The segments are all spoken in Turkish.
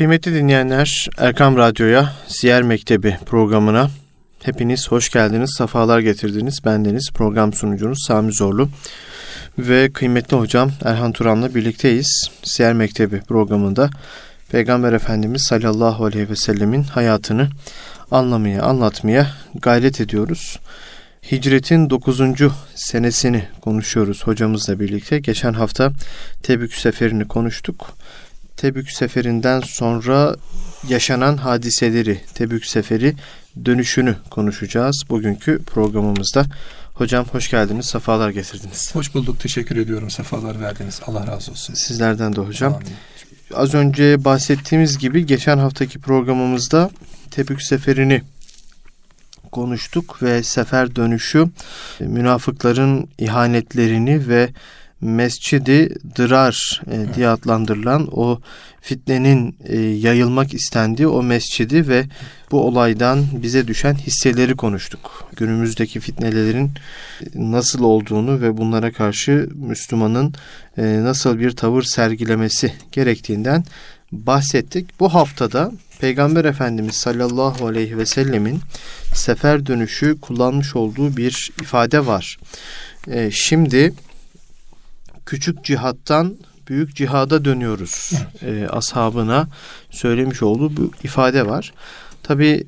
Kıymetli dinleyenler, Erkam Radyo'ya, Siyer Mektebi programına hepiniz hoş geldiniz, sefalar getirdiniz. Bendeniz program sunucunuz Sami Zorlu ve kıymetli hocam Erhan Turan'la birlikteyiz. Siyer Mektebi programında Peygamber Efendimiz sallallahu aleyhi ve sellemin hayatını anlamaya, anlatmaya gayret ediyoruz. Hicretin 9. senesini konuşuyoruz hocamızla birlikte. Geçen hafta Tebük seferini konuştuk. Tebük seferinden sonra yaşanan hadiseleri, Tebük seferi dönüşünü konuşacağız bugünkü programımızda. Hocam hoş geldiniz, sefalar getirdiniz. Hoş bulduk, teşekkür ediyorum. Sefalar verdiniz. Allah razı olsun. Sizlerden de hocam. Amin. Az önce bahsettiğimiz gibi geçen haftaki programımızda Tebük seferini konuştuk ve sefer dönüşü münafıkların ihanetlerini ve Mescidi Dırar e, diye adlandırılan o fitnenin e, yayılmak istendiği o mescidi ve bu olaydan bize düşen hisseleri konuştuk. Günümüzdeki fitnelerin nasıl olduğunu ve bunlara karşı Müslümanın e, nasıl bir tavır sergilemesi gerektiğinden bahsettik. Bu haftada Peygamber Efendimiz sallallahu aleyhi ve sellemin sefer dönüşü kullanmış olduğu bir ifade var. E, şimdi küçük cihattan büyük cihada dönüyoruz e, ashabına söylemiş olduğu bu ifade var. Tabi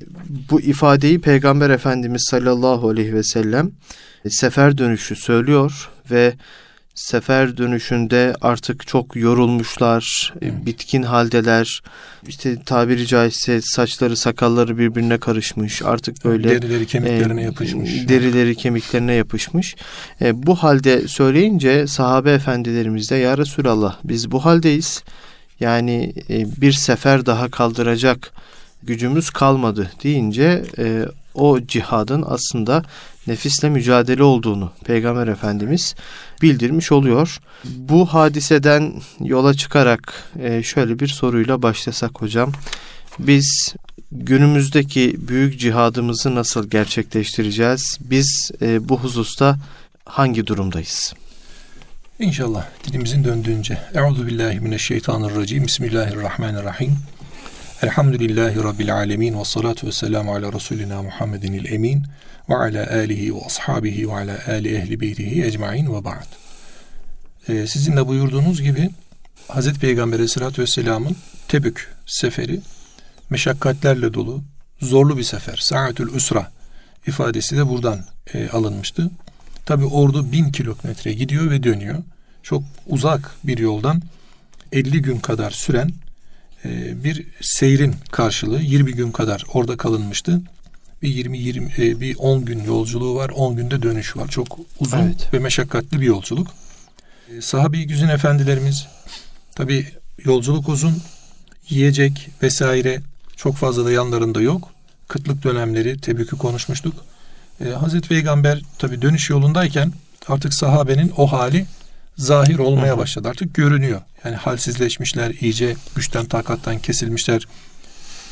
bu ifadeyi Peygamber Efendimiz sallallahu aleyhi ve sellem e, sefer dönüşü söylüyor ve sefer dönüşünde artık çok yorulmuşlar, e, evet. bitkin haldeler. İşte tabiri caizse saçları sakalları birbirine karışmış. Artık böyle derileri kemiklerine e, yapışmış. Derileri kemiklerine yapışmış. E, bu halde söyleyince sahabe efendilerimiz de ya Resulallah biz bu haldeyiz. Yani e, bir sefer daha kaldıracak gücümüz kalmadı deyince e, o cihadın aslında nefisle mücadele olduğunu Peygamber Efendimiz bildirmiş oluyor. Bu hadiseden yola çıkarak e, şöyle bir soruyla başlasak hocam. Biz günümüzdeki büyük cihadımızı nasıl gerçekleştireceğiz? Biz e, bu hususta hangi durumdayız? İnşallah dilimizin döndüğünce. Euzu billahi mineşşeytanirracim. Bismillahirrahmanirrahim. Elhamdülillahi Rabbil alemin ve salatu ve selamu ala Resulina Muhammedin il emin ve ala alihi ve ashabihi ve ala ali ehli beytihi ecmain ve ba'd. Ee, sizin de buyurduğunuz gibi Hazreti Peygamber Aleyhisselatü Vesselam'ın Tebük seferi meşakkatlerle dolu, zorlu bir sefer. Saatül Üsra ifadesi de buradan e, alınmıştı. Tabi ordu bin kilometre gidiyor ve dönüyor. Çok uzak bir yoldan 50 gün kadar süren bir seyrin karşılığı 20 gün kadar orada kalınmıştı. Bir 20 20 e, bir 10 gün yolculuğu var, 10 günde dönüş var. Çok uzun evet. ve meşakkatli bir yolculuk. E, sahabi güzün efendilerimiz tabi yolculuk uzun, yiyecek vesaire çok fazla da yanlarında yok. Kıtlık dönemleri Tebük'ü konuşmuştuk. Ee, Hazreti Peygamber tabi dönüş yolundayken artık sahabenin o hali zahir olmaya başladı. Artık görünüyor. Yani halsizleşmişler, iyice güçten takattan kesilmişler.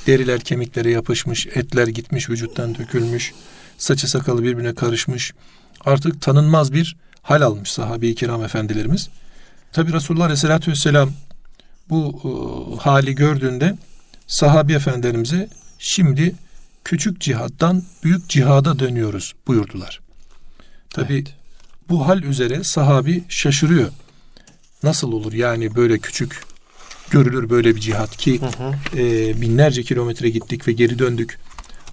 Deriler kemiklere yapışmış, etler gitmiş, vücuttan dökülmüş. Saçı sakalı birbirine karışmış. Artık tanınmaz bir hal almış sahabe-i kiram efendilerimiz. Tabi Resulullah Aleyhisselatü Vesselam bu e, hali gördüğünde sahabi efendilerimize şimdi küçük cihattan büyük cihada dönüyoruz buyurdular. Tabi evet. Bu hal üzere sahabi şaşırıyor. Nasıl olur yani böyle küçük görülür böyle bir cihat ki hı hı. E, binlerce kilometre gittik ve geri döndük.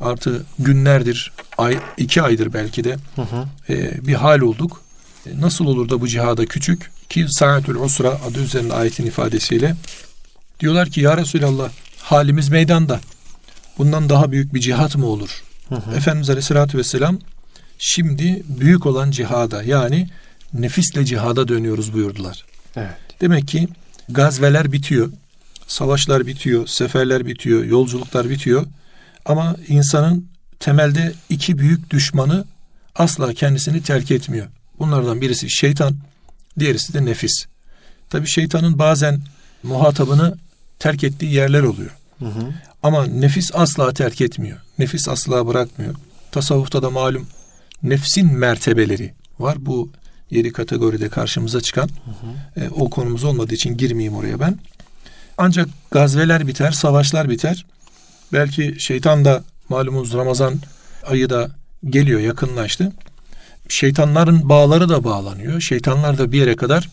Artı günlerdir, ay, iki aydır belki de hı hı. E, bir hal olduk. E, nasıl olur da bu cihada küçük? Ki Sa'atül Usra adı üzerinde ayetin ifadesiyle diyorlar ki ya Resulallah halimiz meydanda. Bundan daha büyük bir cihat mı olur? Hı hı. Efendimiz Aleyhisselatü Vesselam şimdi büyük olan cihada yani nefisle cihada dönüyoruz buyurdular. Evet. Demek ki gazveler bitiyor, savaşlar bitiyor, seferler bitiyor, yolculuklar bitiyor. Ama insanın temelde iki büyük düşmanı asla kendisini terk etmiyor. Bunlardan birisi şeytan, diğerisi de nefis. Tabi şeytanın bazen muhatabını terk ettiği yerler oluyor. Hı hı. Ama nefis asla terk etmiyor. Nefis asla bırakmıyor. Tasavvufta da malum nefsin mertebeleri var. Bu yedi kategoride karşımıza çıkan hı hı. E, o konumuz olmadığı için girmeyeyim oraya ben. Ancak gazveler biter, savaşlar biter. Belki şeytan da malumunuz Ramazan ayı da geliyor, yakınlaştı. Şeytanların bağları da bağlanıyor. Şeytanlar da bir yere kadar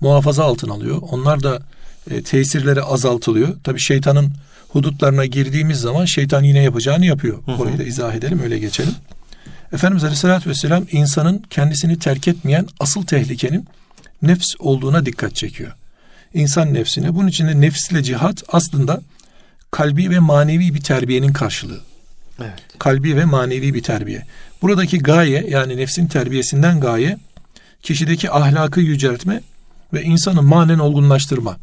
muhafaza altına alıyor. Onlar da e, tesirleri azaltılıyor. Tabi şeytanın hudutlarına girdiğimiz zaman şeytan yine yapacağını yapıyor. Hı hı. Orayı da izah edelim öyle geçelim. Efendimiz Aleyhisselatü Vesselam insanın kendisini terk etmeyen asıl tehlikenin nefs olduğuna dikkat çekiyor. İnsan nefsine. Bunun için de nefsle cihat aslında kalbi ve manevi bir terbiyenin karşılığı. Evet. Kalbi ve manevi bir terbiye. Buradaki gaye yani nefsin terbiyesinden gaye kişideki ahlakı yüceltme ve insanı manen olgunlaştırma.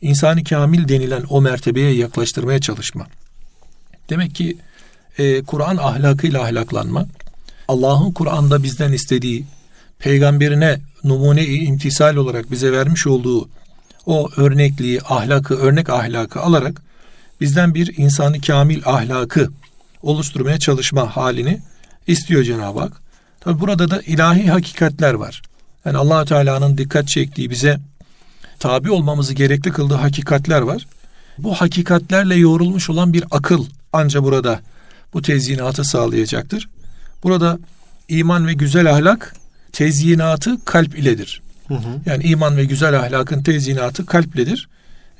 İnsani kamil denilen o mertebeye yaklaştırmaya çalışma. Demek ki e, Kur'an ahlakıyla ahlaklanma, Allah'ın Kur'an'da bizden istediği, peygamberine numune-i imtisal olarak bize vermiş olduğu o örnekliği, ahlakı, örnek ahlakı alarak bizden bir insanı kamil ahlakı oluşturmaya çalışma halini istiyor Cenab-ı Hak. Tabi burada da ilahi hakikatler var. Yani allah Teala'nın dikkat çektiği bize tabi olmamızı gerekli kıldığı hakikatler var. Bu hakikatlerle yoğrulmuş olan bir akıl anca burada bu tezyinatı sağlayacaktır. Burada iman ve güzel ahlak tezyinatı kalp iledir. Hı hı. Yani iman ve güzel ahlakın tezyinatı kalpledir.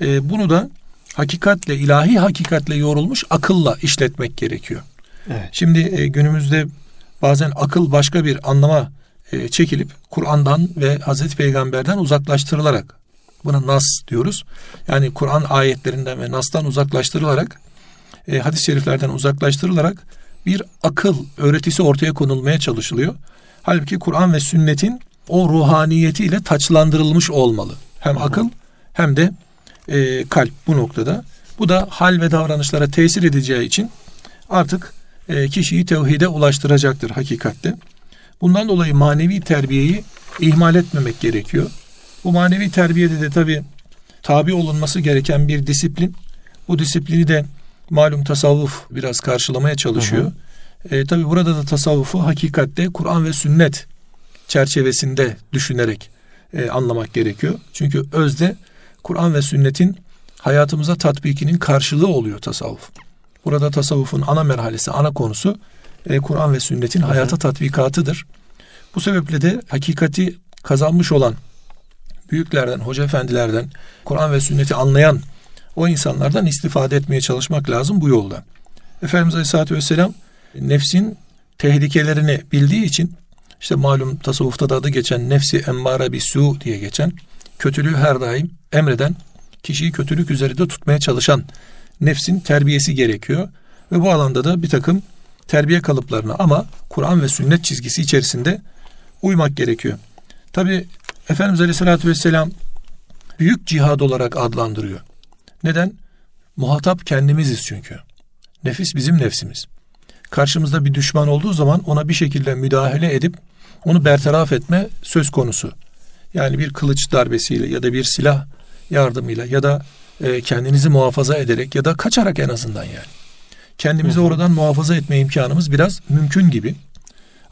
Ee, bunu da hakikatle, ilahi hakikatle yoğrulmuş akılla işletmek gerekiyor. Evet. Şimdi e, günümüzde bazen akıl başka bir anlama e, çekilip Kur'an'dan ve Hazreti Peygamber'den uzaklaştırılarak buna nas diyoruz. Yani Kur'an ayetlerinden ve nastan uzaklaştırılarak e, hadis-i şeriflerden uzaklaştırılarak bir akıl öğretisi ortaya konulmaya çalışılıyor. Halbuki Kur'an ve sünnetin o ruhaniyetiyle taçlandırılmış olmalı. Hem Hı-hı. akıl hem de e, kalp bu noktada. Bu da hal ve davranışlara tesir edeceği için artık e, kişiyi tevhide ulaştıracaktır hakikatte. Bundan dolayı manevi terbiyeyi ihmal etmemek gerekiyor. Bu manevi terbiyede de tabi tabi olunması gereken bir disiplin. Bu disiplini de malum tasavvuf biraz karşılamaya çalışıyor. Hı hı. E, tabi burada da tasavvufu hakikatte Kur'an ve sünnet çerçevesinde düşünerek e, anlamak gerekiyor. Çünkü özde Kur'an ve sünnetin hayatımıza tatbikinin karşılığı oluyor tasavvuf. Burada tasavvufun ana merhalesi, ana konusu e, Kur'an ve sünnetin hayata tatbikatıdır. Bu sebeple de hakikati kazanmış olan büyüklerden, hoca efendilerden, Kur'an ve sünneti anlayan o insanlardan istifade etmeye çalışmak lazım bu yolda. Efendimiz Aleyhisselatü Vesselam nefsin tehlikelerini bildiği için işte malum tasavvufta da adı geçen nefsi emmare bir su diye geçen kötülüğü her daim emreden kişiyi kötülük üzerinde tutmaya çalışan nefsin terbiyesi gerekiyor. Ve bu alanda da bir takım terbiye kalıplarına ama Kur'an ve sünnet çizgisi içerisinde uymak gerekiyor. Tabi Efendimiz Aleyhisselatü Vesselam büyük cihad olarak adlandırıyor. Neden? Muhatap kendimiziz çünkü. Nefis bizim nefsimiz. Karşımızda bir düşman olduğu zaman ona bir şekilde müdahale edip onu bertaraf etme söz konusu. Yani bir kılıç darbesiyle ya da bir silah yardımıyla ya da e, kendinizi muhafaza ederek ya da kaçarak en azından yani. Kendimizi oradan muhafaza etme imkanımız biraz mümkün gibi.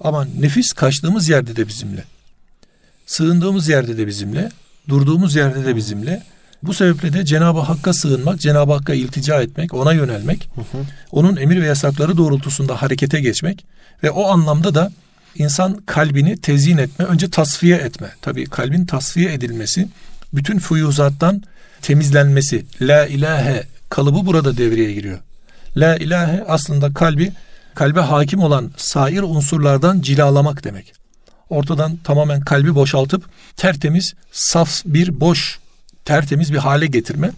Ama nefis kaçtığımız yerde de bizimle. Sığındığımız yerde de bizimle. Durduğumuz yerde de bizimle. Bu sebeple de Cenab-ı Hakk'a sığınmak, Cenab-ı Hakk'a iltica etmek, ona yönelmek, hı hı. onun emir ve yasakları doğrultusunda harekete geçmek ve o anlamda da insan kalbini tezyin etme, önce tasfiye etme. Tabii kalbin tasfiye edilmesi, bütün fuyuzattan temizlenmesi, la ilahe kalıbı burada devreye giriyor. La ilahe aslında kalbi, kalbe hakim olan sair unsurlardan cilalamak demek. Ortadan tamamen kalbi boşaltıp tertemiz, saf bir boş, tertemiz bir hale getirme.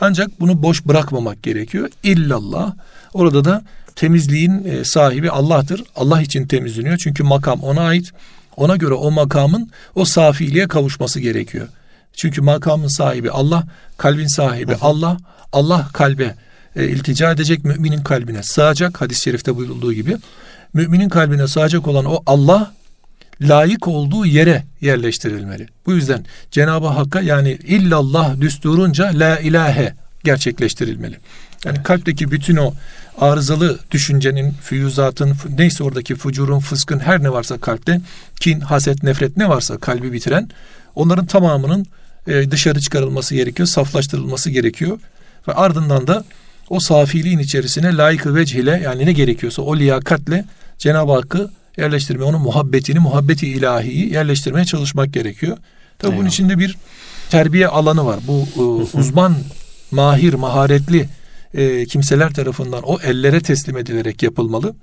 Ancak bunu boş bırakmamak gerekiyor. İllallah. Orada da temizliğin e, sahibi Allah'tır. Allah için temizleniyor. Çünkü makam ona ait. Ona göre o makamın o safiliğe kavuşması gerekiyor. Çünkü makamın sahibi Allah, kalbin sahibi Allah. Allah kalbe e, iltica edecek, müminin kalbine sığacak. Hadis-i şerifte buyurulduğu gibi. Müminin kalbine sığacak olan o Allah layık olduğu yere yerleştirilmeli. Bu yüzden Cenab-ı Hakk'a yani illallah düsturunca la ilahe gerçekleştirilmeli. Yani kalpteki bütün o arızalı düşüncenin, füyüzatın, neyse oradaki fucurun, fıskın her ne varsa kalpte, kin, haset, nefret ne varsa kalbi bitiren onların tamamının e, dışarı çıkarılması gerekiyor, saflaştırılması gerekiyor. Ve ardından da o safiliğin içerisine layıkı vecihle yani ne gerekiyorsa o liyakatle Cenab-ı Hakk'ı yerleştirme, onun muhabbetini, muhabbeti ilahiyi yerleştirmeye çalışmak gerekiyor. Tabi bunun içinde bir terbiye alanı var. Bu e, uzman, mahir, maharetli e, kimseler tarafından o ellere teslim edilerek yapılmalı.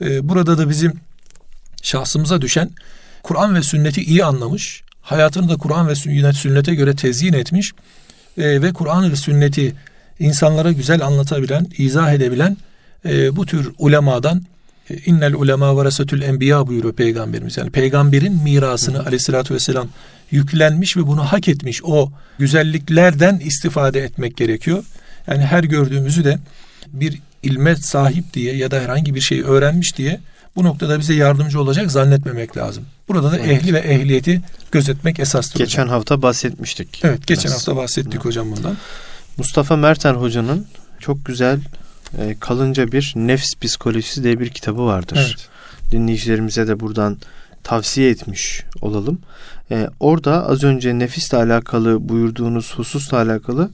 E, burada da bizim şahsımıza düşen Kur'an ve sünneti iyi anlamış, hayatını da Kur'an ve sünnete göre tezyin etmiş e, ve Kur'an ve sünneti insanlara güzel anlatabilen, izah edebilen e, bu tür ulemadan innel ulema varasetül enbiya buyuruyor peygamberimiz. Yani peygamberin mirasını aleyhissalatü vesselam yüklenmiş ve bunu hak etmiş o güzelliklerden istifade etmek gerekiyor. Yani her gördüğümüzü de bir ilme sahip diye ya da herhangi bir şey öğrenmiş diye bu noktada bize yardımcı olacak zannetmemek lazım. Burada da evet. ehli ve ehliyeti gözetmek esastır. Geçen hocam. hafta bahsetmiştik. Evet, geçen biraz. hafta bahsettik evet. hocam bundan. Mustafa Merten hocanın çok güzel e, kalınca bir nefs psikolojisi diye bir kitabı vardır. Evet. Dinleyicilerimize de buradan tavsiye etmiş olalım. E, orada az önce nefisle alakalı buyurduğunuz hususla alakalı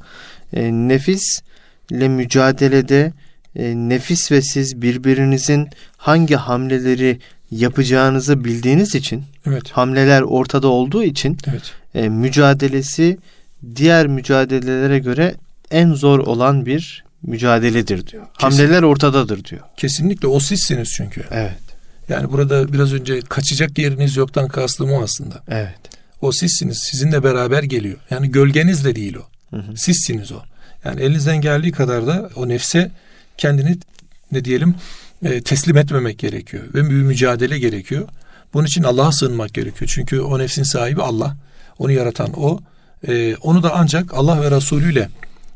e, nefisle mücadelede e, nefis ve siz birbirinizin hangi hamleleri yapacağınızı bildiğiniz için evet. hamleler ortada olduğu için evet. e, mücadelesi diğer mücadelelere göre en zor olan bir mücadeledir diyor. Kesin, Hamleler ortadadır diyor. Kesinlikle o sizsiniz çünkü. Evet. Yani burada biraz önce kaçacak yeriniz yoktan kastım o aslında. Evet. O sizsiniz. Sizinle beraber geliyor. Yani gölgeniz de değil o. Hı hı. Sizsiniz o. Yani elinizden geldiği kadar da o nefse kendini ne diyelim e, teslim etmemek gerekiyor ve bir mücadele gerekiyor. Bunun için Allah'a sığınmak gerekiyor. Çünkü o nefsin sahibi Allah. Onu yaratan o. E, onu da ancak Allah ve Resulü ile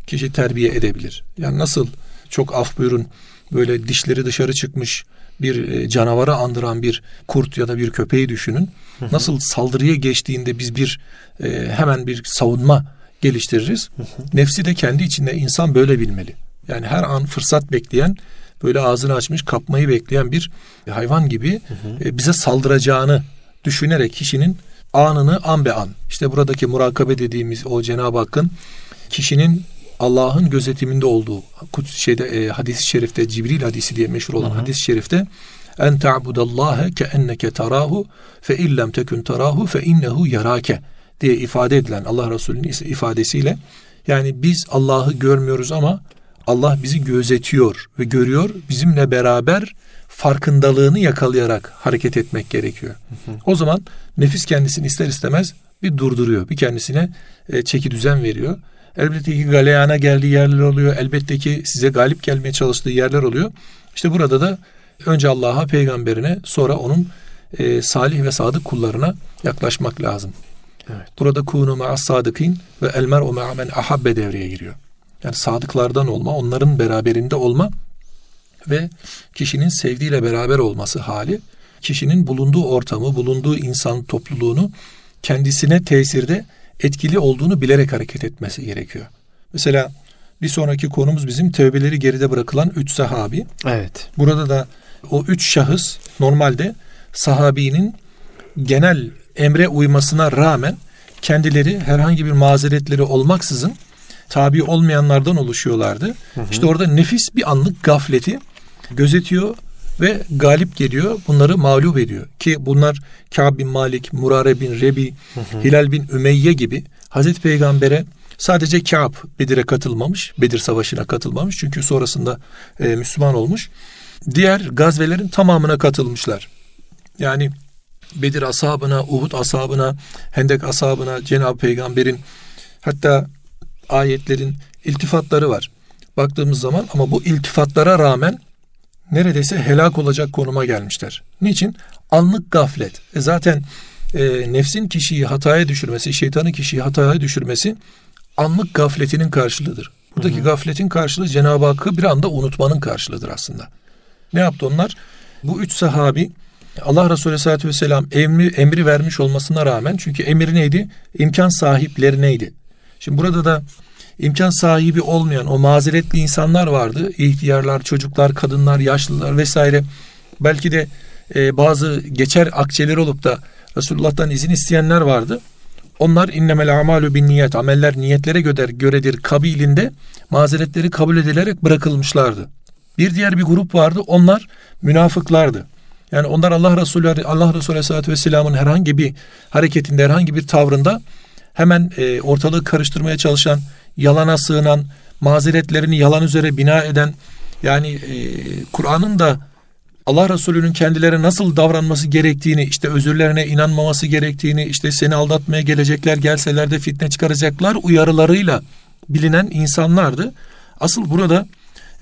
kişi terbiye edebilir. Yani nasıl çok af buyurun böyle dişleri dışarı çıkmış bir e, canavara andıran bir kurt ya da bir köpeği düşünün. Hı hı. Nasıl saldırıya geçtiğinde biz bir e, hemen bir savunma geliştiririz. Hı. Nefsi de kendi içinde insan böyle bilmeli. Yani her an fırsat bekleyen böyle ağzını açmış kapmayı bekleyen bir hayvan gibi. E, bize saldıracağını düşünerek kişinin anını an be an işte buradaki murakabe dediğimiz o Cenab-ı Hakk'ın kişinin Allah'ın gözetiminde olduğu şeyde e, hadis-i şerifte Cibril hadisi diye meşhur olan hadis-i şerifte en ta'budallaha ke enneke tarahu fe illem tekun tarahu fe innehu yarake diye ifade edilen Allah Resulü'nün ifadesiyle yani biz Allah'ı görmüyoruz ama Allah bizi gözetiyor ve görüyor. Bizimle beraber farkındalığını yakalayarak hareket etmek gerekiyor. O zaman nefis kendisini ister istemez bir durduruyor. Bir kendisine e, çeki düzen veriyor. Elbette ki galeyana geldiği yerler oluyor. Elbette ki size galip gelmeye çalıştığı yerler oluyor. İşte burada da önce Allah'a, peygamberine, sonra onun e, salih ve sadık kullarına yaklaşmak lazım. Evet. Burada kunu ma'as sadıkin ve elmer o ma'amen ahabbe devreye giriyor. Yani sadıklardan olma, onların beraberinde olma ve kişinin sevdiğiyle beraber olması hali, kişinin bulunduğu ortamı, bulunduğu insan topluluğunu kendisine tesirde etkili olduğunu bilerek hareket etmesi gerekiyor. Mesela bir sonraki konumuz bizim tevbeleri geride bırakılan üç sahabi. Evet. Burada da o üç şahıs normalde sahabinin genel emre uymasına rağmen kendileri herhangi bir mazeretleri olmaksızın tabi olmayanlardan oluşuyorlardı. Hı hı. İşte orada nefis bir anlık gafleti gözetiyor ve galip geliyor. Bunları mağlup ediyor. Ki bunlar Kâb bin Malik, Murare bin Rebi, hı hı. Hilal bin Ümeyye gibi Hazreti Peygamber'e sadece Kâb Bedir'e katılmamış. Bedir Savaşı'na katılmamış. Çünkü sonrasında e, Müslüman olmuş. Diğer gazvelerin tamamına katılmışlar. Yani Bedir ashabına, Uhud ashabına, Hendek ashabına Cenab-ı Peygamber'in hatta ayetlerin iltifatları var. Baktığımız zaman ama bu iltifatlara rağmen neredeyse helak olacak konuma gelmişler. Niçin? Anlık gaflet. E zaten e, nefsin kişiyi hataya düşürmesi, şeytanın kişiyi hataya düşürmesi anlık gafletinin karşılığıdır. Buradaki hı hı. gafletin karşılığı Cenab-ı Hakk'ı bir anda unutmanın karşılığıdır aslında. Ne yaptı onlar? Bu üç sahabi Allah Resulü Aleyhisselatü Vesselam emri, emri vermiş olmasına rağmen çünkü emir neydi? İmkan sahipleri Şimdi burada da imkan sahibi olmayan o mazeretli insanlar vardı. İhtiyarlar, çocuklar, kadınlar, yaşlılar vesaire. Belki de e, bazı geçer akçeler olup da Resulullah'tan izin isteyenler vardı. Onlar innemel amalu bin niyet. Ameller niyetlere göre, göredir kabilinde mazeretleri kabul edilerek bırakılmışlardı. Bir diğer bir grup vardı. Onlar münafıklardı. Yani onlar Allah Resulü Allah Resulü Aleyhisselatü Vesselam'ın herhangi bir hareketinde, herhangi bir tavrında hemen e, ortalığı karıştırmaya çalışan, yalana sığınan, mazeretlerini yalan üzere bina eden, yani e, Kur'an'ın da Allah Resulü'nün kendilerine nasıl davranması gerektiğini, işte özürlerine inanmaması gerektiğini, işte seni aldatmaya gelecekler, gelseler de fitne çıkaracaklar uyarılarıyla bilinen insanlardı. Asıl burada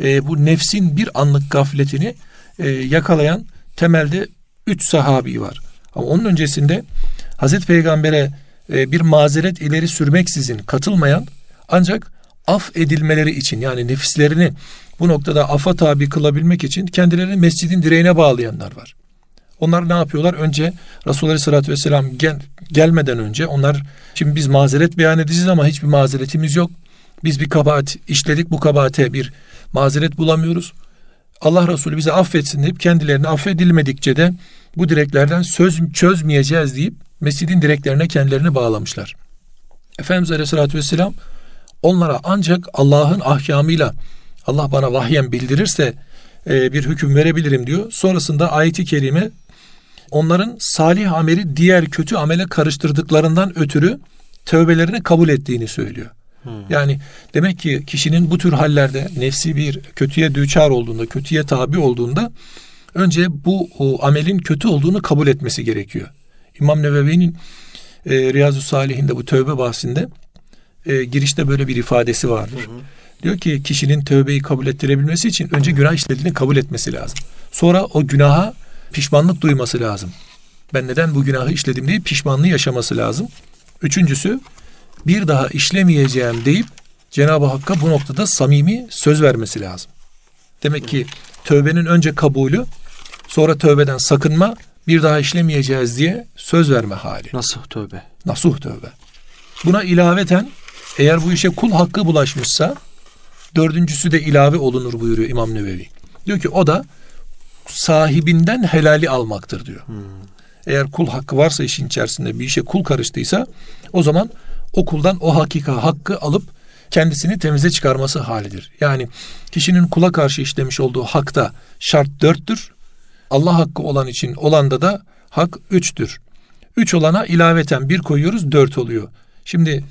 e, bu nefsin bir anlık gafletini e, yakalayan temelde üç sahabi var. Ama onun öncesinde Hazreti Peygamber'e e, bir mazeret ileri sürmeksizin katılmayan ancak af edilmeleri için yani nefislerini bu noktada afa tabi kılabilmek için kendilerini mescidin direğine bağlayanlar var. Onlar ne yapıyorlar? Önce Resulullah Aleyhisselatü Vesselam gel, gelmeden önce onlar şimdi biz mazeret beyan edeceğiz ama hiçbir mazeretimiz yok. Biz bir kabahat işledik bu kabahate bir mazeret bulamıyoruz. Allah Resulü bize affetsin deyip kendilerini affedilmedikçe de bu direklerden söz çözmeyeceğiz deyip mescidin direklerine kendilerini bağlamışlar. Efendimiz Aleyhisselatü Vesselam onlara ancak Allah'ın ahkamıyla Allah bana vahyen bildirirse e, bir hüküm verebilirim diyor. Sonrasında ayeti kerime onların salih ameli diğer kötü amele karıştırdıklarından ötürü tövbelerini kabul ettiğini söylüyor. Hmm. Yani demek ki kişinin bu tür hallerde nefsi bir kötüye düçar olduğunda, kötüye tabi olduğunda önce bu o, amelin kötü olduğunu kabul etmesi gerekiyor. İmam Nevevi'nin e, Riyazu Salihinde bu tövbe bahsinde e, girişte böyle bir ifadesi vardır. Hı hı. Diyor ki kişinin tövbeyi kabul ettirebilmesi için önce günah işlediğini kabul etmesi lazım. Sonra o günaha pişmanlık duyması lazım. Ben neden bu günahı işledim diye pişmanlığı yaşaması lazım. Üçüncüsü bir daha işlemeyeceğim deyip Cenab-ı Hakk'a bu noktada samimi söz vermesi lazım. Demek ki tövbenin önce kabulü, sonra tövbeden sakınma, bir daha işlemeyeceğiz diye söz verme hali. Nasuh tövbe. Nasuh tövbe. Buna ilaveten eğer bu işe kul hakkı bulaşmışsa dördüncüsü de ilave olunur buyuruyor İmam Nevevi. Diyor ki o da sahibinden helali almaktır diyor. Hmm. Eğer kul hakkı varsa işin içerisinde bir işe kul karıştıysa o zaman o kuldan o hakika hakkı alıp kendisini temize çıkarması halidir. Yani kişinin kula karşı işlemiş olduğu hakta şart dörttür. Allah hakkı olan için olanda da hak üçtür. Üç olana ilaveten bir koyuyoruz dört oluyor. Şimdi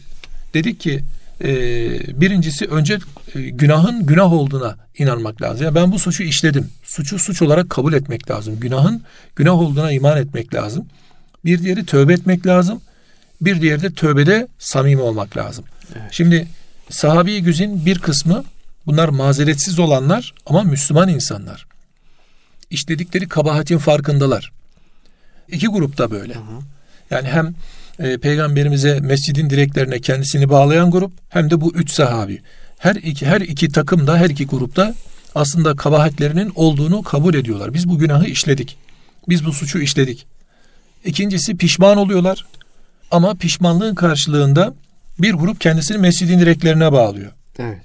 dedik ki e, birincisi önce e, günahın günah olduğuna inanmak lazım. Yani ben bu suçu işledim. Suçu suç olarak kabul etmek lazım. Günahın günah olduğuna iman etmek lazım. Bir diğeri tövbe etmek lazım. Bir diğeri de tövbede samimi olmak lazım. Evet. Şimdi sahabi güzin bir kısmı bunlar mazeretsiz olanlar ama Müslüman insanlar. İşledikleri kabahatin farkındalar. İki grupta böyle. Hı hı. Yani hem e, peygamberimize mescidin direklerine kendisini bağlayan grup hem de bu üç sahabi. Her iki her iki takım da her iki grupta aslında kabahatlerinin olduğunu kabul ediyorlar. Biz bu günahı işledik. Biz bu suçu işledik. İkincisi pişman oluyorlar. Ama pişmanlığın karşılığında bir grup kendisini mescidin direklerine bağlıyor. Evet.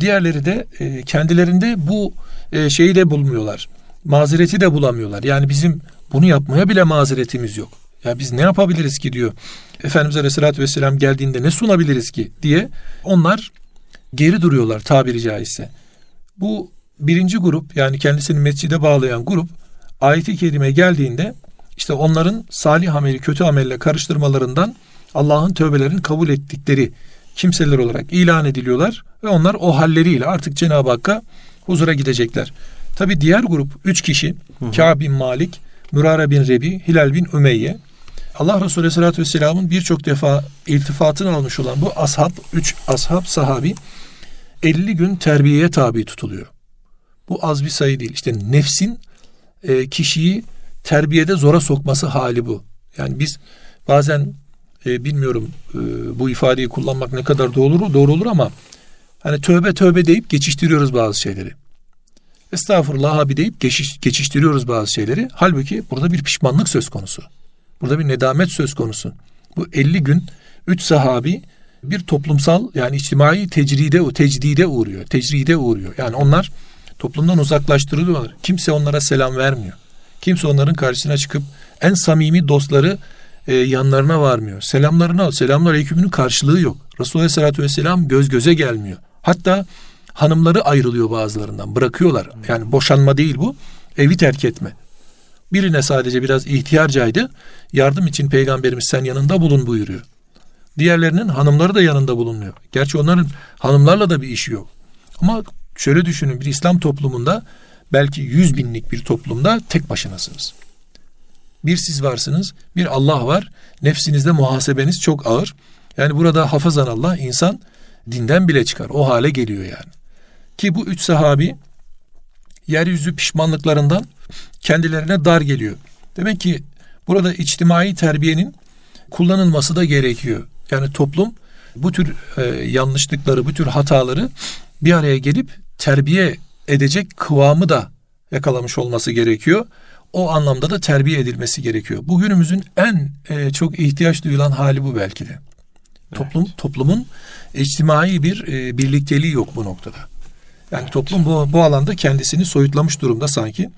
Diğerleri de e, kendilerinde bu e, şeyi de bulmuyorlar. Mazereti de bulamıyorlar. Yani bizim bunu yapmaya bile mazeretimiz yok. Ya biz ne yapabiliriz ki diyor. Efendimiz Aleyhisselatü Vesselam geldiğinde ne sunabiliriz ki diye onlar geri duruyorlar tabiri caizse. Bu birinci grup yani kendisini mescide bağlayan grup ayeti kerime geldiğinde işte onların salih ameli kötü amelle karıştırmalarından Allah'ın tövbelerini kabul ettikleri kimseler olarak ilan ediliyorlar ve onlar o halleriyle artık Cenab-ı Hakk'a huzura gidecekler. Tabi diğer grup üç kişi Kâb bin Malik, Mürare bin Rebi, Hilal bin Ümeyye Allah Resulü Aleyhisselatü Vesselam'ın birçok defa iltifatını almış olan bu ashab, üç ashab sahabi 50 gün terbiyeye tabi tutuluyor. Bu az bir sayı değil. İşte nefsin e, kişiyi terbiyede zora sokması hali bu. Yani biz bazen e, bilmiyorum e, bu ifadeyi kullanmak ne kadar doğru doğru olur ama hani tövbe tövbe deyip geçiştiriyoruz bazı şeyleri. Estağfurullah abi deyip geçiş, geçiştiriyoruz bazı şeyleri. Halbuki burada bir pişmanlık söz konusu. Burada bir nedamet söz konusu. Bu 50 gün 3 sahabi bir toplumsal yani içtimai tecride, o tecdide uğruyor. Tecride uğruyor. Yani onlar toplumdan uzaklaştırılıyorlar. Kimse onlara selam vermiyor. Kimse onların karşısına çıkıp en samimi dostları e, yanlarına varmıyor. Selamlarını al. Selamlar aleykümünün karşılığı yok. Resulullah Aleyhisselatü Vesselam göz göze gelmiyor. Hatta hanımları ayrılıyor bazılarından. Bırakıyorlar. Yani boşanma değil bu. Evi terk etme. Birine sadece biraz ihtiyarcaydı. Yardım için peygamberimiz sen yanında bulun buyuruyor. Diğerlerinin hanımları da yanında bulunuyor. Gerçi onların hanımlarla da bir işi yok. Ama şöyle düşünün bir İslam toplumunda belki yüz binlik bir toplumda tek başınasınız. Bir siz varsınız, bir Allah var. Nefsinizde muhasebeniz çok ağır. Yani burada hafızan Allah insan dinden bile çıkar. O hale geliyor yani. Ki bu üç sahabi yeryüzü pişmanlıklarından kendilerine dar geliyor. Demek ki burada içtimai terbiyenin kullanılması da gerekiyor. Yani toplum bu tür e, yanlışlıkları, bu tür hataları bir araya gelip terbiye edecek kıvamı da yakalamış olması gerekiyor. O anlamda da terbiye edilmesi gerekiyor. Bugünümüzün en e, çok ihtiyaç duyulan hali bu belki de. Toplum evet. toplumun içtimai bir e, birlikteliği yok bu noktada. Yani evet. toplum bu bu alanda kendisini soyutlamış durumda sanki.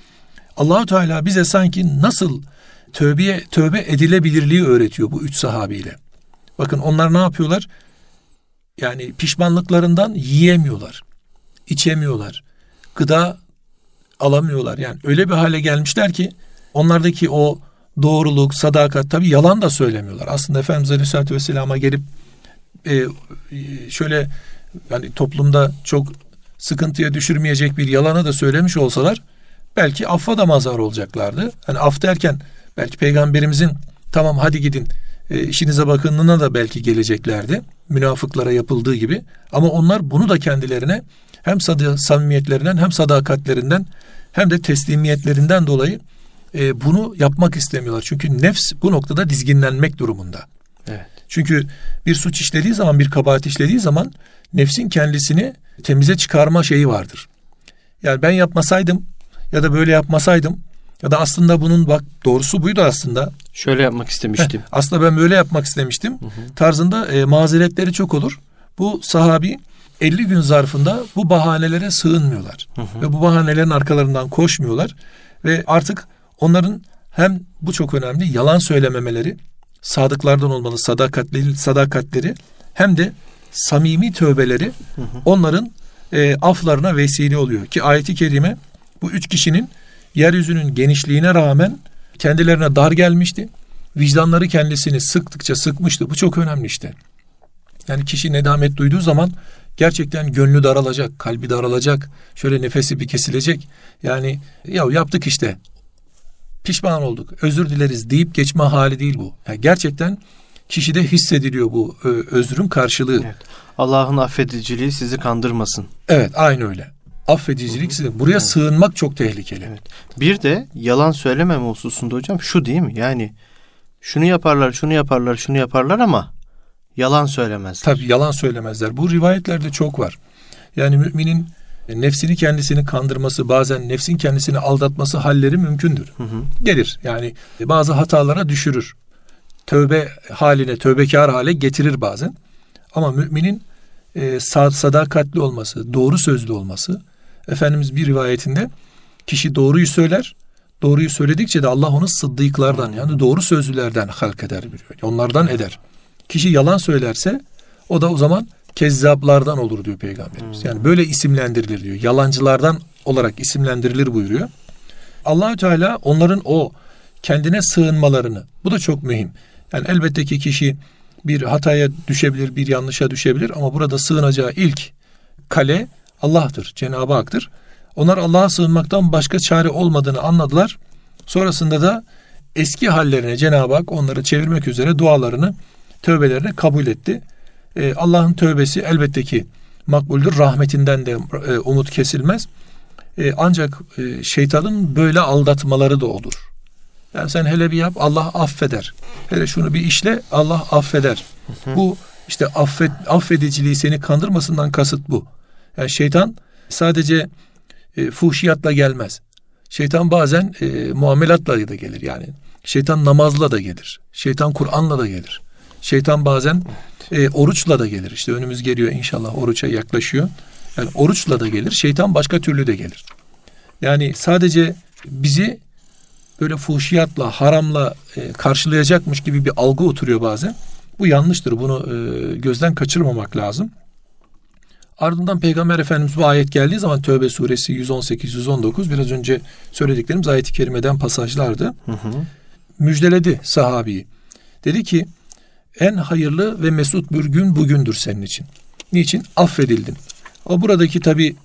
Allahu Teala bize sanki nasıl tövbeye tövbe edilebilirliği öğretiyor bu üç sahabiyle. Bakın onlar ne yapıyorlar? Yani pişmanlıklarından yiyemiyorlar. içemiyorlar. Gıda alamıyorlar. Yani öyle bir hale gelmişler ki onlardaki o doğruluk, sadakat tabi yalan da söylemiyorlar. Aslında Efendimiz Aleyhisselatü Vesselam'a gelip e, şöyle yani toplumda çok sıkıntıya düşürmeyecek bir yalanı da söylemiş olsalar belki affa da mazhar olacaklardı. Hani af derken belki peygamberimizin tamam hadi gidin e, işinize bakınına da belki geleceklerdi. Münafıklara yapıldığı gibi. Ama onlar bunu da kendilerine hem sad- samimiyetlerinden hem sadakatlerinden hem de teslimiyetlerinden dolayı e, bunu yapmak istemiyorlar. Çünkü nefs bu noktada dizginlenmek durumunda. Evet. Çünkü bir suç işlediği zaman, bir kabahat işlediği zaman nefsin kendisini temize çıkarma şeyi vardır. Yani ben yapmasaydım ya da böyle yapmasaydım ya da aslında bunun bak doğrusu buydu aslında. Şöyle yapmak istemiştim. Heh, aslında ben böyle yapmak istemiştim. Hı hı. Tarzında e, mazeretleri çok olur. Bu sahabi 50 gün zarfında bu bahanelere sığınmıyorlar. Hı hı. Ve bu bahanelerin arkalarından koşmuyorlar. Ve artık onların hem bu çok önemli yalan söylememeleri, sadıklardan olmalı sadakatleri, sadakatleri hem de samimi tövbeleri hı hı. onların e, aflarına vesile oluyor. Ki ayeti kerime bu üç kişinin yeryüzünün genişliğine rağmen kendilerine dar gelmişti. Vicdanları kendisini sıktıkça sıkmıştı. Bu çok önemli işte. Yani kişi nedamet duyduğu zaman gerçekten gönlü daralacak, kalbi daralacak, şöyle nefesi bir kesilecek. Yani ya yaptık işte, pişman olduk, özür dileriz deyip geçme hali değil bu. Yani gerçekten kişide hissediliyor bu özrün karşılığı. Evet. Allah'ın affediciliği sizi kandırmasın. Evet, aynı öyle. Affedicilik size. Buraya evet. sığınmak çok tehlikeli. Evet. Bir de yalan söylememe hususunda hocam şu değil mi? Yani şunu yaparlar, şunu yaparlar, şunu yaparlar ama yalan söylemezler. Tabi yalan söylemezler. Bu rivayetlerde çok var. Yani müminin nefsini kendisini kandırması, bazen nefsin kendisini aldatması halleri mümkündür. Hı hı. Gelir. Yani bazı hatalara düşürür. Tövbe haline, tövbekar hale getirir bazen. Ama müminin e, sadakatli olması, doğru sözlü olması, Efendimiz bir rivayetinde kişi doğruyu söyler, doğruyu söyledikçe de Allah onu sıddıklardan yani doğru sözlülerden halk eder. Onlardan eder. Kişi yalan söylerse o da o zaman kezzaplardan olur diyor peygamberimiz. Yani böyle isimlendirilir diyor. Yalancılardan olarak isimlendirilir buyuruyor. Allahü Teala onların o kendine sığınmalarını bu da çok mühim. Yani elbette ki kişi bir hataya düşebilir, bir yanlışa düşebilir ama burada sığınacağı ilk kale Allah'tır, Cenab-ı Hak'tır. Onlar Allah'a sığınmaktan başka çare olmadığını anladılar. Sonrasında da eski hallerine Cenab-ı Hak onları çevirmek üzere dualarını tövbelerini kabul etti. Ee, Allah'ın tövbesi elbette ki makbuldür. Rahmetinden de e, umut kesilmez. E, ancak e, şeytanın böyle aldatmaları da olur. Yani sen hele bir yap Allah affeder. Hele şunu bir işle Allah affeder. Hı hı. Bu işte affet, affediciliği seni kandırmasından kasıt bu. Yani şeytan sadece e, fuhşiyatla gelmez. Şeytan bazen e, muamelatla da gelir yani. Şeytan namazla da gelir. Şeytan Kur'an'la da gelir. Şeytan bazen e, oruçla da gelir. İşte önümüz geliyor inşallah oruça yaklaşıyor. Yani oruçla da gelir. Şeytan başka türlü de gelir. Yani sadece bizi böyle fuhşiyatla, haramla e, karşılayacakmış gibi bir algı oturuyor bazen. Bu yanlıştır. Bunu e, gözden kaçırmamak lazım. Ardından Peygamber Efendimiz bu ayet geldiği zaman Tövbe suresi 118-119 biraz önce söylediklerimiz ayet-i kerimeden pasajlardı. Hı hı. Müjdeledi sahabiyi. Dedi ki en hayırlı ve mesut bir gün bugündür senin için. Niçin? Affedildin. O buradaki tabi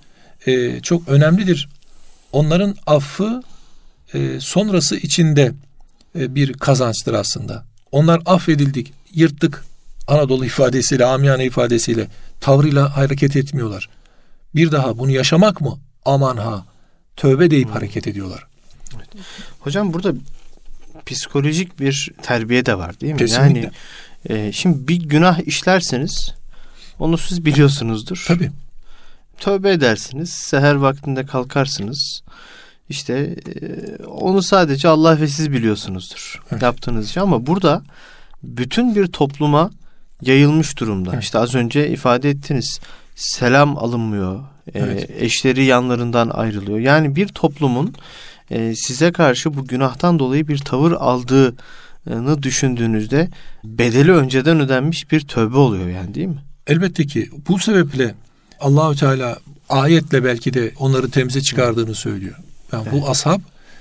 e, çok önemlidir. Onların affı e, sonrası içinde e, bir kazançtır aslında. Onlar affedildik, yırttık Anadolu ifadesiyle, amiyane ifadesiyle tavrıyla hareket etmiyorlar. Bir daha bunu yaşamak mı? Aman ha. Tövbe deyip hmm. hareket ediyorlar. Evet. Hocam burada psikolojik bir terbiye de var değil mi? Kesinlikle. Yani e, şimdi bir günah işlerseniz onu siz biliyorsunuzdur. Tabii. Tövbe edersiniz. Seher vaktinde kalkarsınız. İşte e, onu sadece Allah ve siz biliyorsunuzdur. Evet. Yaptığınız şey ama burada bütün bir topluma yayılmış durumda. Evet. İşte az önce ifade ettiniz. Selam alınmıyor. E, evet. E, eşleri yanlarından ayrılıyor. Yani bir toplumun e, size karşı bu günahtan dolayı bir tavır aldığını düşündüğünüzde bedeli önceden ödenmiş bir tövbe oluyor yani değil mi? Elbette ki bu sebeple Allahü Teala ayetle belki de onları temize çıkardığını söylüyor. Yani evet. bu ashab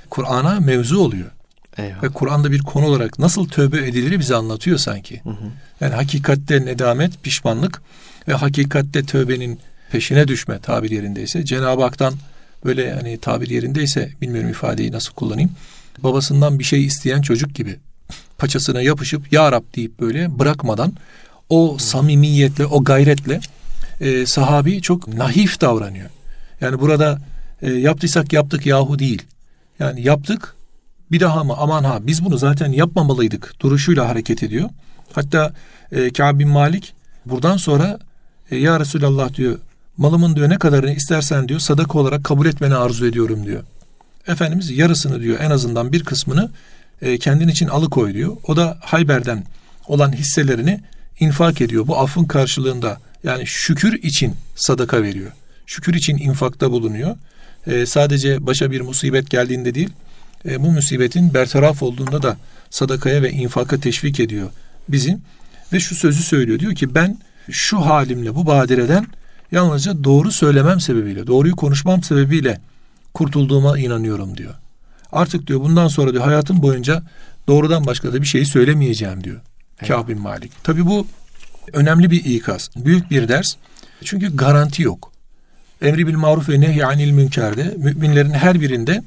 Kur'an'a mevzu oluyor. Eyvallah. Ve Kur'an'da bir konu olarak nasıl tövbe edilir bize anlatıyor sanki. Hı hı. Yani hakikatte nedamet, pişmanlık ve hakikatte tövbenin peşine düşme tabir yerindeyse Cenab-ı Hak'tan böyle hani tabir yerindeyse bilmiyorum ifadeyi nasıl kullanayım. Babasından bir şey isteyen çocuk gibi paçasına yapışıp ya Rab deyip böyle bırakmadan o samimiyetle, o gayretle e, sahabi çok nahif davranıyor. Yani burada e, yaptıysak yaptık yahu değil. Yani yaptık bir daha mı aman ha biz bunu zaten yapmamalıydık duruşuyla hareket ediyor. Hatta e, Kâb bin Malik buradan sonra e, ya Resulallah diyor malımın diyor ne kadarını istersen diyor sadaka olarak kabul etmeni arzu ediyorum diyor. Efendimiz yarısını diyor en azından bir kısmını e, kendin için alıkoy diyor. O da Hayber'den olan hisselerini infak ediyor. Bu affın karşılığında yani şükür için sadaka veriyor. Şükür için infakta bulunuyor. E, sadece başa bir musibet geldiğinde değil, e, bu musibetin bertaraf olduğunda da sadakaya ve infaka teşvik ediyor bizim. Ve şu sözü söylüyor. Diyor ki ben şu halimle bu badireden yalnızca doğru söylemem sebebiyle, doğruyu konuşmam sebebiyle kurtulduğuma inanıyorum diyor. Artık diyor bundan sonra diyor hayatım boyunca doğrudan başka da bir şeyi söylemeyeceğim diyor. Evet. Kâb bin Malik. Tabi bu önemli bir ikaz. Büyük bir ders. Çünkü garanti yok. Emri bil maruf ve nehyanil münkerde müminlerin her birinde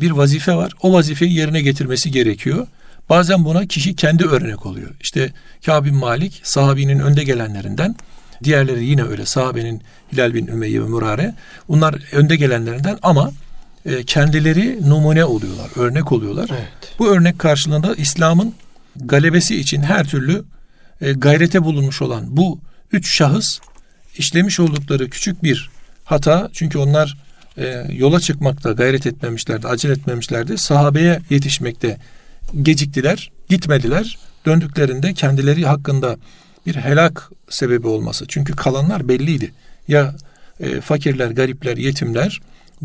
bir vazife var. O vazifeyi yerine getirmesi gerekiyor. Bazen buna kişi kendi örnek oluyor. İşte Kâb bin Malik sahabinin önde gelenlerinden. Diğerleri yine öyle sahabenin Hilal bin Ümeyye ve Murare. Bunlar önde gelenlerinden ama e, kendileri numune oluyorlar, örnek oluyorlar. Evet. Bu örnek karşılığında İslam'ın galebesi için her türlü e, gayrete bulunmuş olan bu üç şahıs işlemiş oldukları küçük bir hata çünkü onlar e, yola çıkmakta gayret etmemişlerdi, acele etmemişlerdi. Sahabeye yetişmekte geciktiler, gitmediler. Döndüklerinde kendileri hakkında bir helak sebebi olması. Çünkü kalanlar belliydi. Ya e, fakirler, garipler, yetimler,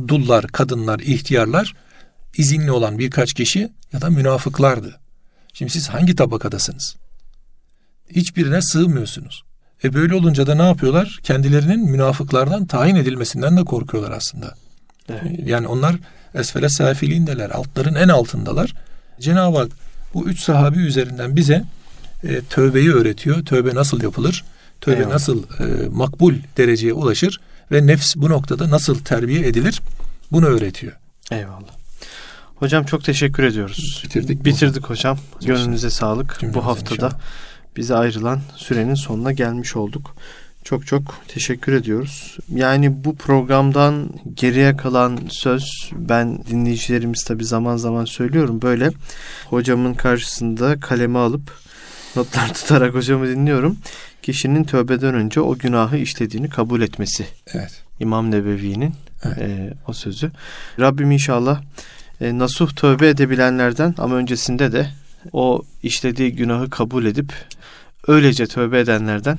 dullar, kadınlar, ihtiyarlar, izinli olan birkaç kişi ya da münafıklardı. Şimdi siz hangi tabakadasınız? Hiçbirine sığmıyorsunuz. E böyle olunca da ne yapıyorlar? Kendilerinin münafıklardan tayin edilmesinden de korkuyorlar aslında. Evet. Yani onlar esfele safilindeler. Altların en altındalar. Cenab-ı Hak bu üç sahabi üzerinden bize e, tövbeyi öğretiyor. Tövbe nasıl yapılır? Tövbe Eyvallah. nasıl e, makbul dereceye ulaşır? Ve nefs bu noktada nasıl terbiye edilir? Bunu öğretiyor. Eyvallah. Hocam çok teşekkür ediyoruz. Bitirdik. Bitirdik hocam. Gönlünüze sağlık. Cümlemize bu haftada inşallah. Bize ayrılan sürenin sonuna gelmiş olduk. Çok çok teşekkür ediyoruz. Yani bu programdan geriye kalan söz ben dinleyicilerimiz tabi zaman zaman söylüyorum böyle hocamın karşısında kalemi alıp notlar tutarak hocamı dinliyorum. Kişinin tövbeden önce o günahı işlediğini kabul etmesi. Evet. İmam Nebevi'nin evet. e, o sözü. Rabbim inşallah e, nasuh tövbe edebilenlerden ama öncesinde de o işlediği günahı kabul edip öylece tövbe edenlerden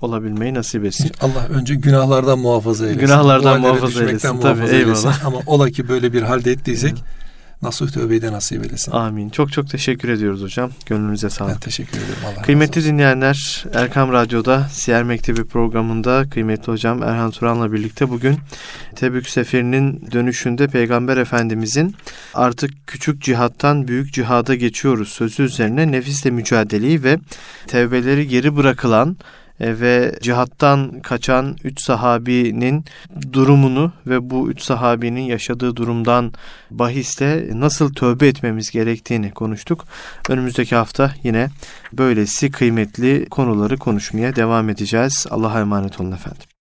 olabilmeyi nasip etsin. Allah önce günahlardan muhafaza eylesin. Günahlardan muhafaza eylesin. Tabii, eyvallah. Eylesin. Ama ola ki böyle bir halde ettiysek nasuh tövbeyi nasip eylesin. Amin. Çok çok teşekkür ediyoruz hocam. Gönlünüze sağlık. Ben teşekkür ederim. Allah Kıymetli dinleyenler, Erkam Radyo'da Siyer Mektebi programında kıymetli hocam Erhan Turan'la birlikte bugün Tebük Seferi'nin dönüşünde Peygamber Efendimizin artık küçük cihattan büyük cihada geçiyoruz sözü üzerine nefisle mücadeleyi ve tevbeleri geri bırakılan ve cihattan kaçan üç sahabinin durumunu ve bu üç sahabinin yaşadığı durumdan bahisle nasıl tövbe etmemiz gerektiğini konuştuk. Önümüzdeki hafta yine böylesi kıymetli konuları konuşmaya devam edeceğiz. Allah'a emanet olun efendim.